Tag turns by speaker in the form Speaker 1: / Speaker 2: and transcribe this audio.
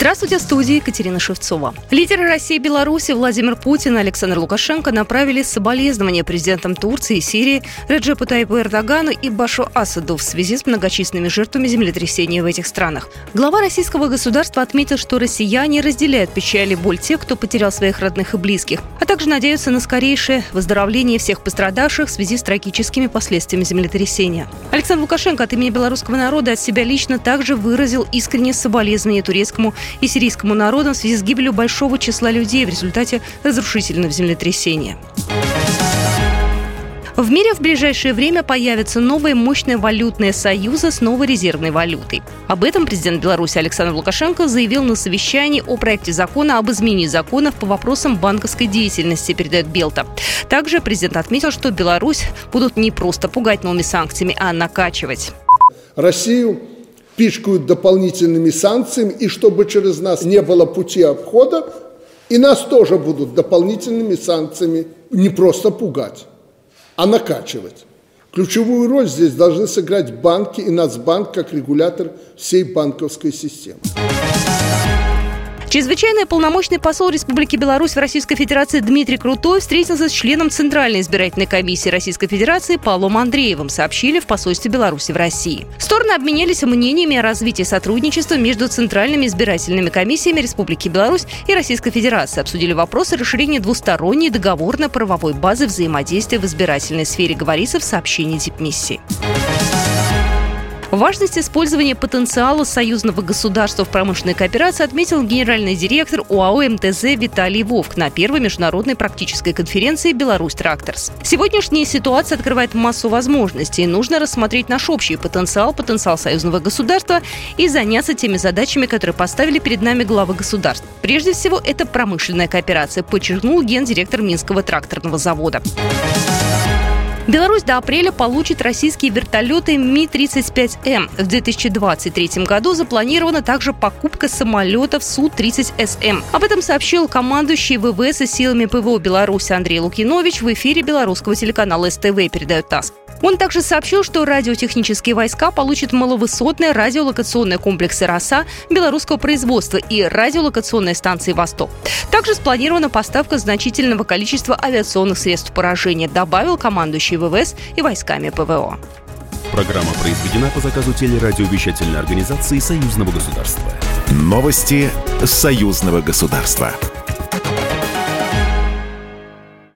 Speaker 1: Здравствуйте, в студии Екатерина Шевцова. Лидеры России и Беларуси Владимир Путин и Александр Лукашенко направили соболезнования президентам Турции и Сирии Реджепу Тайпу Эрдогану и Башу Асаду в связи с многочисленными жертвами землетрясения в этих странах. Глава российского государства отметил, что россияне разделяют печаль и боль тех, кто потерял своих родных и близких, а также надеются на скорейшее выздоровление всех пострадавших в связи с трагическими последствиями землетрясения. Александр Лукашенко от имени белорусского народа от себя лично также выразил искреннее соболезнование турецкому и сирийскому народам в связи с гибелью большого числа людей в результате разрушительного землетрясения. В мире в ближайшее время появятся новые мощные валютные союзы с новой резервной валютой. Об этом президент Беларуси Александр Лукашенко заявил на совещании о проекте закона об изменении законов по вопросам банковской деятельности, передает Белта. Также президент отметил, что Беларусь будут не просто пугать новыми санкциями, а накачивать.
Speaker 2: Россию пичкают дополнительными санкциями, и чтобы через нас не было пути обхода, и нас тоже будут дополнительными санкциями не просто пугать, а накачивать. Ключевую роль здесь должны сыграть банки и Нацбанк как регулятор всей банковской системы.
Speaker 1: Чрезвычайный полномочный посол Республики Беларусь в Российской Федерации Дмитрий Крутой встретился с членом Центральной избирательной комиссии Российской Федерации Павлом Андреевым, сообщили в посольстве Беларуси в России. Стороны обменялись мнениями о развитии сотрудничества между центральными избирательными комиссиями Республики Беларусь и Российской Федерации, обсудили вопросы расширения двусторонней договорно-правовой базы взаимодействия в избирательной сфере, говорится в сообщении дипмиссии. Важность использования потенциала союзного государства в промышленной кооперации отметил генеральный директор УАО МТЗ Виталий Вовк на первой международной практической конференции «Беларусь Тракторс». Сегодняшняя ситуация открывает массу возможностей. Нужно рассмотреть наш общий потенциал, потенциал союзного государства и заняться теми задачами, которые поставили перед нами главы государств. Прежде всего, это промышленная кооперация, подчеркнул гендиректор Минского тракторного завода. Беларусь до апреля получит российские вертолеты Ми-35М. В 2023 году запланирована также покупка самолетов Су-30СМ. Об этом сообщил командующий ВВС и силами ПВО Беларуси Андрей Лукьянович в эфире белорусского телеканала СТВ, передает ТАСС. Он также сообщил, что радиотехнические войска получат маловысотные радиолокационные комплексы «Роса» белорусского производства и радиолокационные станции «Восток». Также спланирована поставка значительного количества авиационных средств поражения, добавил командующий ВВС и войсками ПВО.
Speaker 3: Программа произведена по заказу телерадиовещательной организации Союзного государства. Новости Союзного государства.